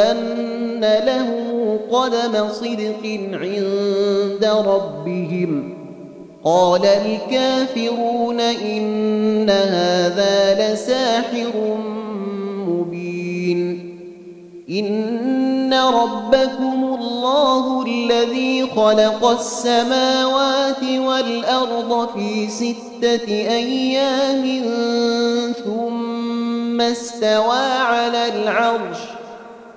أن لهم قدم صدق عند ربهم قال الكافرون إن هذا لساحر مبين إن ربكم الله الذي خلق السماوات والأرض في ستة أيام ثم استوى على العرش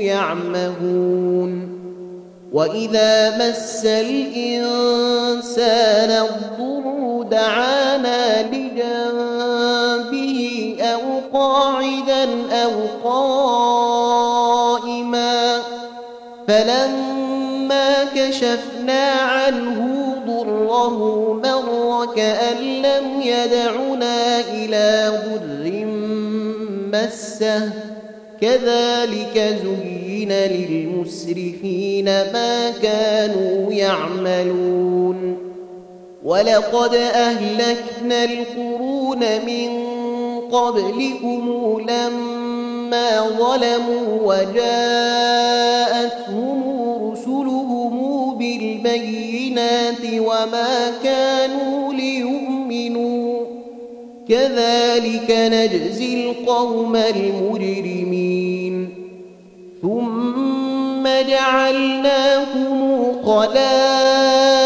يعمهون. وإذا مس الإنسان الضر دعانا لجنبه أو قاعدا أو قائما. فلما كشفنا عنه ضره مر كأن لم يدعنا إلى ضر مسه. كذلك زين للمسرفين ما كانوا يعملون. ولقد أهلكنا القرون من قبلكم لما ظلموا وجاءتهم رسلهم بالبينات وما كانوا كذلك نجزي القوم المجرمين. ثم جعلناكم خلائف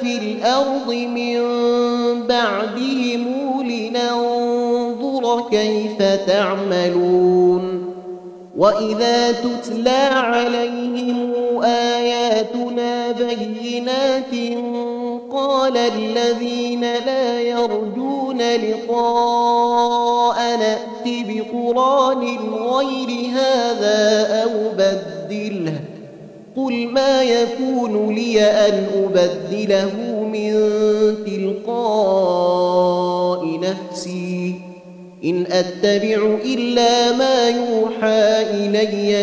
في الأرض من بعدهم لننظر كيف تعملون. وإذا تتلى عليهم آياتنا بينات قال الذين لا يرجون لقاء نأت بقرآن غير هذا أو بدله. قل ما يكون لي أن أبدله من تلقاء نفسي. إن أتبع إلا ما يوحى إلي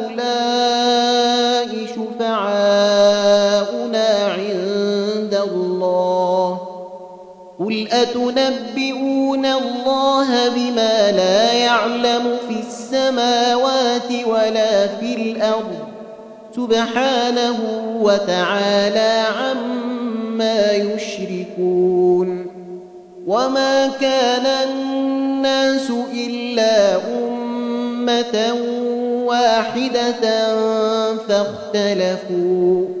أتنبئون الله بما لا يعلم في السماوات ولا في الأرض سبحانه وتعالى عما يشركون وما كان الناس إلا أمة واحدة فاختلفوا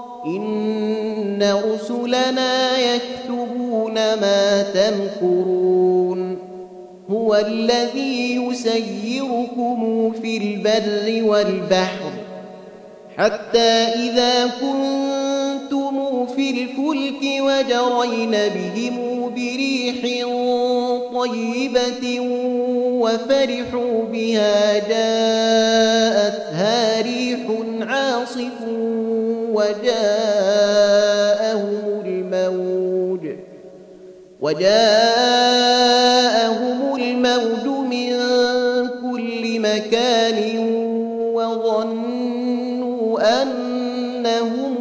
إن رسلنا يكتبون ما تمكرون هو الذي يسيركم في البر والبحر حتى إذا كنتم في الفلك وجرين بهم بريح طيبة وفرحوا بها جاءتها ريح عاصف وجاءهم الموج. وجاءهم الموج من كل مكان وظنوا أنهم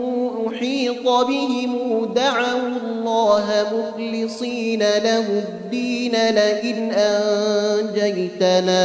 أحيط بهم. دعوا الله مخلصين له الدين لئن أنجيتنا.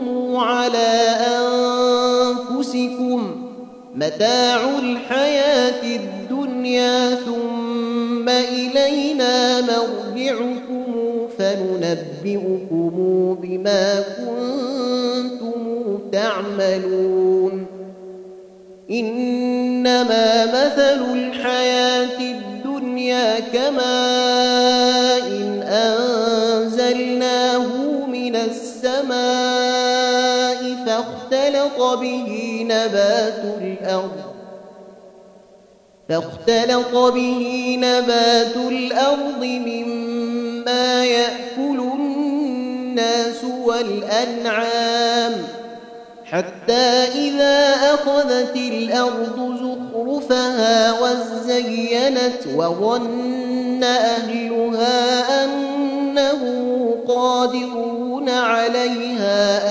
على أنفسكم متاع الحياة الدنيا ثم إلينا مرجعكم فننبئكم بما كنتم تعملون. إنما مثل الحياة الدنيا كماء إن أنزلناه من السماء فاختلط به نبات الأرض. فاختلط به نبات الأرض مما يأكل الناس والأنعام. حتى إذا أخذت الأرض زخرفها وزينت وظن أهلها أنه قادرون عليها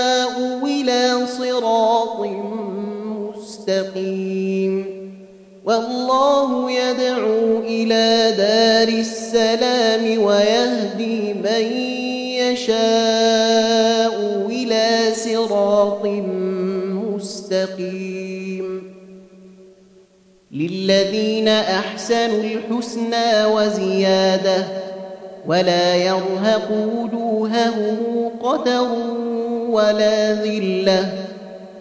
صراط مستقيم والله يدعو إلى دار السلام ويهدي من يشاء إلى صراط مستقيم للذين أحسنوا الحسنى وزيادة ولا يرهق وجوههم قتر ولا ذلة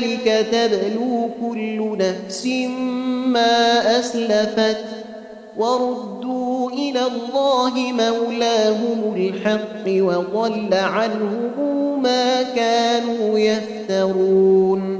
هنالك تبلو كل نفس ما أسلفت وردوا إلى الله مولاهم الحق وضل عنهم ما كانوا يفترون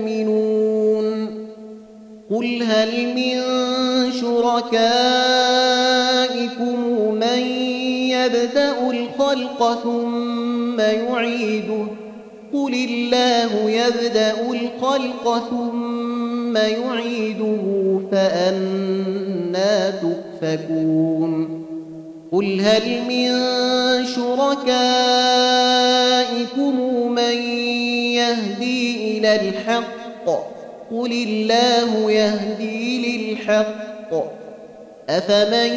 قل هل من شركائكم من يبدأ الخلق ثم يعيده قل الله يبدأ الخلق ثم يعيده فأنا تؤفكون قل هل من شركائكم من يهدي إلى الحق قل الله يهدي للحق. أفمن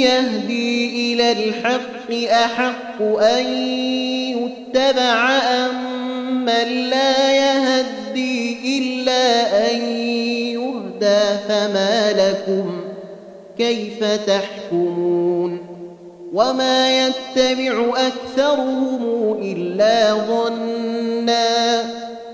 يهدي إلى الحق أحق أن يتبع أم من لا يهدي إلا أن يهدى فما لكم كيف تحكمون؟ وما يتبع أكثرهم إلا ظنا.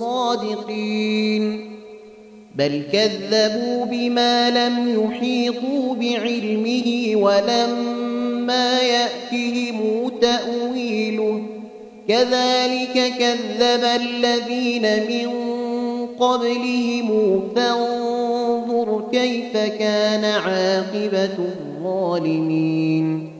صادقين. بل كذبوا بما لم يحيطوا بعلمه ولما يأتهم تأويله. كذلك كذب الذين من قبلهم. فانظر كيف كان عاقبة الظالمين.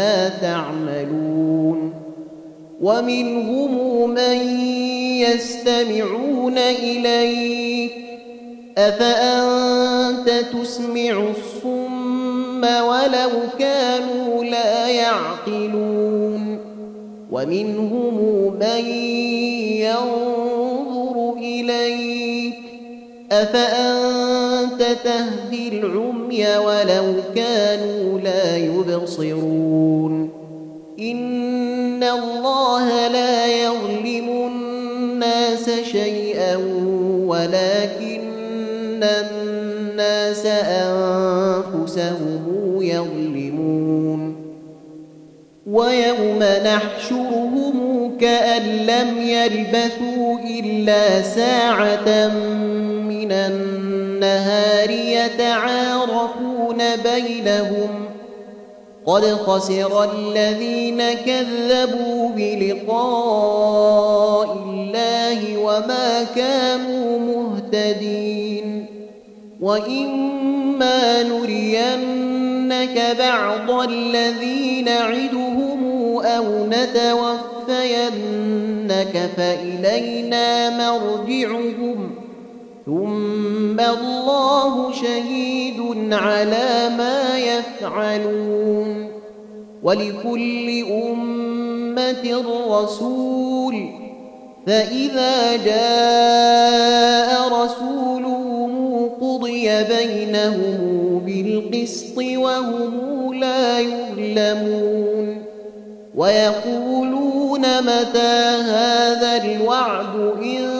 مما تعملون ومنهم من يستمعون إليك أفأنت تسمع الصم ولو كانوا لا يعقلون ومنهم من ينظر إليك أفأنت تهدي العمي ولو كانوا لا يبصرون؟ إن الله لا يظلم الناس شيئا ولكن الناس أنفسهم يظلمون. ويوم نحشرهم كأن لم يلبثوا إلا ساعة من النهار يتعارفون بينهم قد خسر الذين كذبوا بلقاء الله وما كانوا مهتدين وإما نرينك بعض الذي نعدهم أو نتوفينك فإلينا مرجعهم ثم الله شهيد على ما يفعلون ولكل أمة رسول فإذا جاء رسولهم قضي بينهم بالقسط وهم لا يظلمون ويقولون متى هذا الوعد إن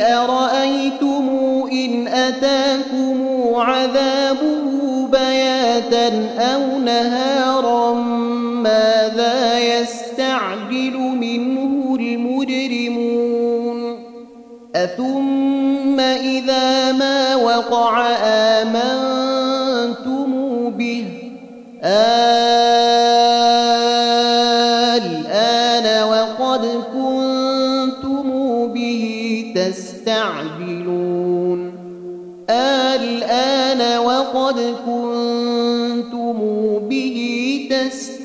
أرأيتم إن أتاكم عذابه بياتا أو نهارا ماذا يستعجل منه المجرمون؟ أثم إذا ما وقع آمنتم به؟ الآن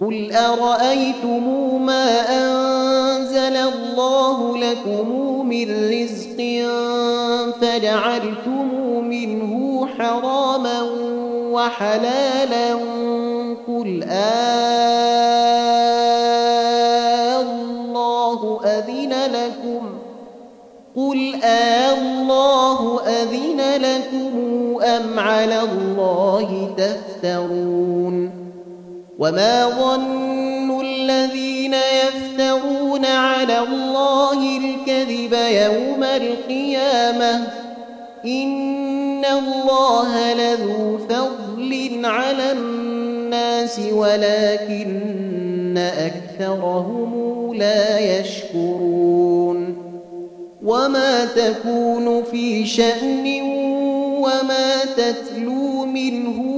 قل أرأيتم ما أنزل الله لكم من رزق فجعلتم منه حراما وحلالا قل الله أذن لكم قل الله أذن لكم أم على الله تفترون وما ظن الذين يفترون على الله الكذب يوم القيامة إن الله لذو فضل على الناس ولكن أكثرهم لا يشكرون وما تكون في شأن وما تتلو منه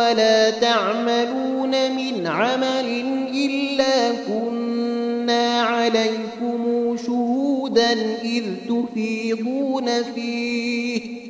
ولا تعملون من عمل إلا كنا عليكم شهودا إذ تفيضون فيه.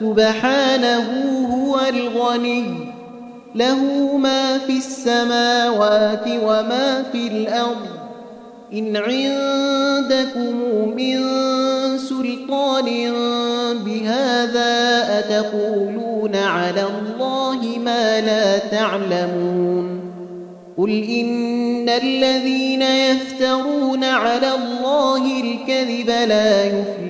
سبحانه هو الغني له ما في السماوات وما في الأرض. إن عندكم من سلطان بهذا أتقولون على الله ما لا تعلمون. قل إن الذين يفترون على الله الكذب لا يفلحون.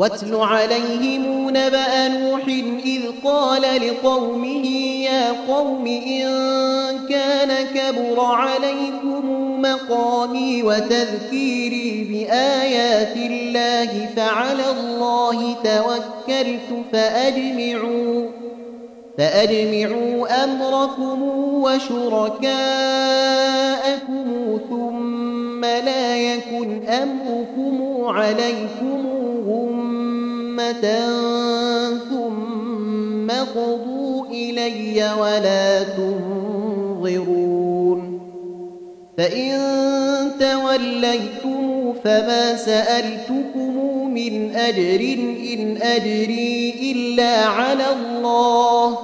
واتل عليهم نبأ نوح إذ قال لقومه يا قوم إن كان كبر عليكم مقامي وتذكيري بآيات الله فعلى الله توكلت فأجمعوا فأجمعوا أمركم وشركاءكم ثم لا يكن أمركم عليكم ثم قضوا إلي ولا تنظرون فإن توليتم فما سألتكم من أجر إن أجري إلا على الله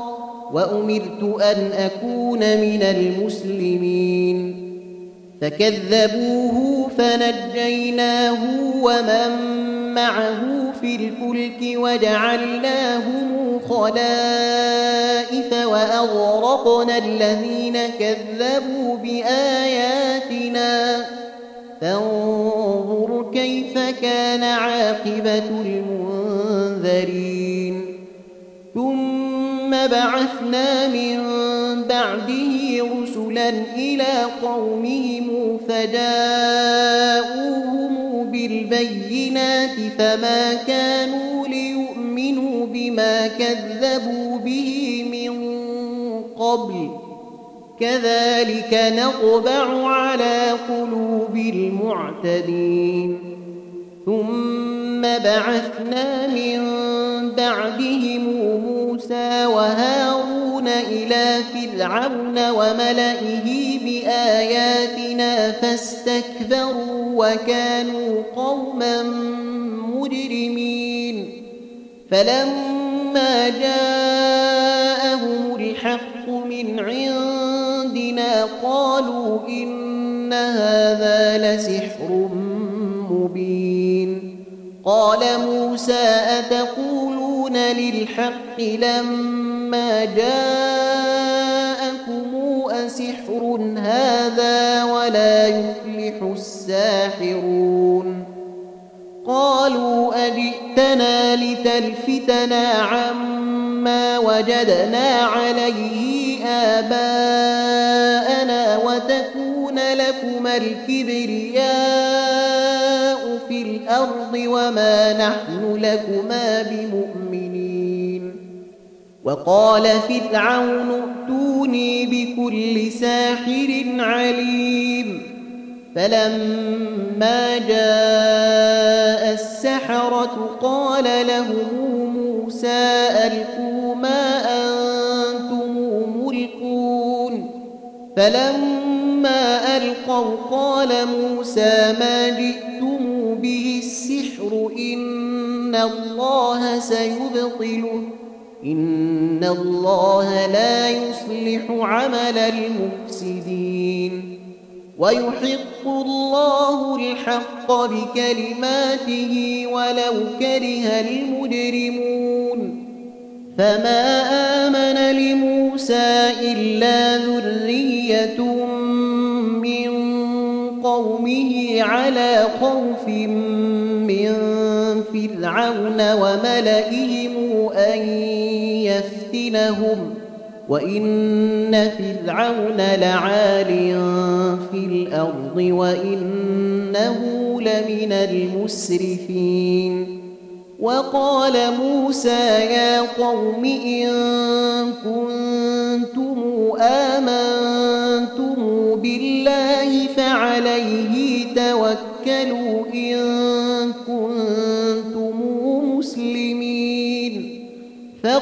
وأمرت أن أكون من المسلمين فكذبوه فنجيناه ومن معه في الفلك وجعلناهم خلائف وأغرقنا الذين كذبوا بآياتنا. فانظر كيف كان عاقبة المنذرين. ثم بعثنا من بعده رسلا إلى قومهم فجاءوهم بالبينات فما كانوا ليؤمنوا بما كذبوا به من قبل. كذلك نطبع على قلوب المعتدين. ثم بعثنا من بعدهم موسى وهارون إلى فرعون وملئه بآياتنا فاستكبروا وكانوا قوما مجرمين. فلما جاءهم الحق من عندنا قالوا إن هذا لسحر مبين. قال موسى أتقولون للحق لما جاءكم أسحر هذا ولا يفلح الساحرون قالوا أجئتنا لتلفتنا عما وجدنا عليه آباءنا وتكون لكما الكبرياء في الأرض وما نحن لكما بمؤمنين. وقال فرعون ائتوني بكل ساحر عليم. فلما جاء السحرة قال لهم موسى ألقوا ما أنتم ملقون. فلما ألقوا قال موسى ما جئتم به السحر إن الله سيبطله. إن الله لا يصلح عمل المفسدين. ويحق الله الحق بكلماته ولو كره المجرمون. فما آمن لموسى إلا ذرية من قومه على خوف من فرعون وملئهم أن يفتنهم وإن فرعون لعال في الأرض وإنه لمن المسرفين. وقال موسى يا قوم إن كنتم آمنتم بالله فعليه توكلوا إن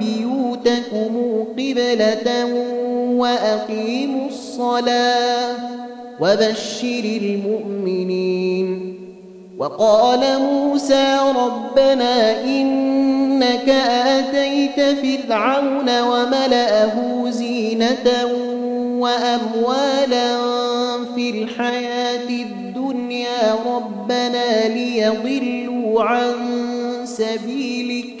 بيوتكم قبلة وأقيموا الصلاة وبشر المؤمنين. وقال موسى ربنا إنك آتيت فرعون وملأه زينة وأموالا في الحياة الدنيا. ربنا ليضلوا عن سبيلك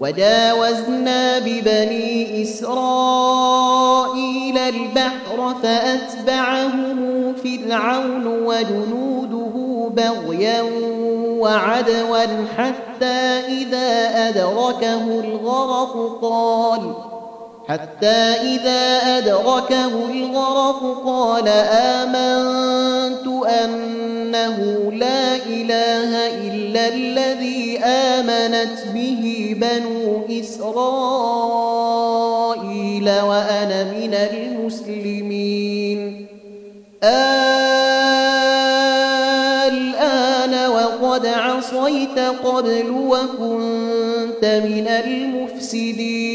وجاوزنا ببني إسرائيل البحر فأتبعهم فرعون وجنوده بغيا وعدوا حتى إذا أدركه الغرق قال حتى إذا أدركه الغرق قال آمنت أنه لا إله إلا الذي آمنت به بنو إسرائيل وأنا من المسلمين. الآن وقد عصيت قبل وكنت من المفسدين.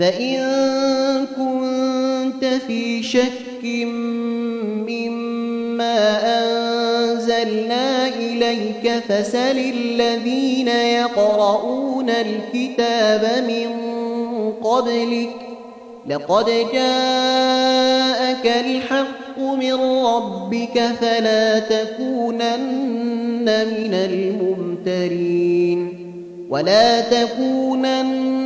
فإن كنت في شك مما أنزلنا إليك فسل الذين يقرؤون الكتاب من قبلك لقد جاءك الحق من ربك فلا تكونن من الممترين ولا تكونن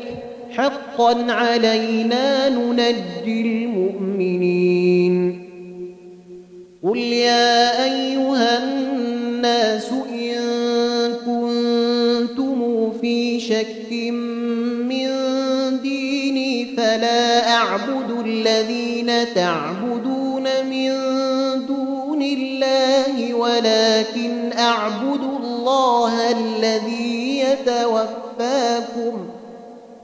حقا علينا ننجي المؤمنين. قل يا أيها الناس إن كنتم في شك من ديني فلا أعبد الذين تعبدون من دون الله ولكن أعبد الله الذي يتوفاكم.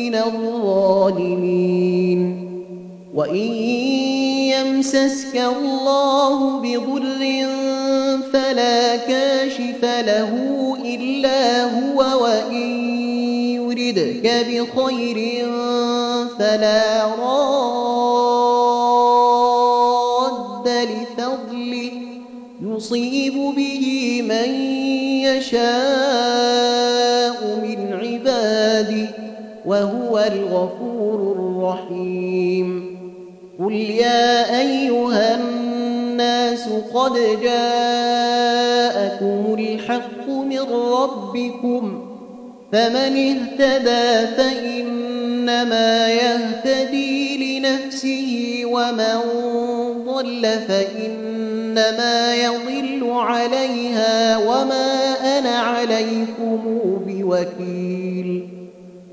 من الظالمين. وإن يمسسك الله بضر فلا كاشف له إلا هو وإن يردك بخير فلا راد لفضله. يصيب به من يشاء وهو الغفور الرحيم. قل يا أيها الناس قد جاءكم الحق من ربكم فمن اهتدى فإنما يهتدي لنفسه ومن ضل فإنما يضل عليها وما أنا عليكم بوكيل.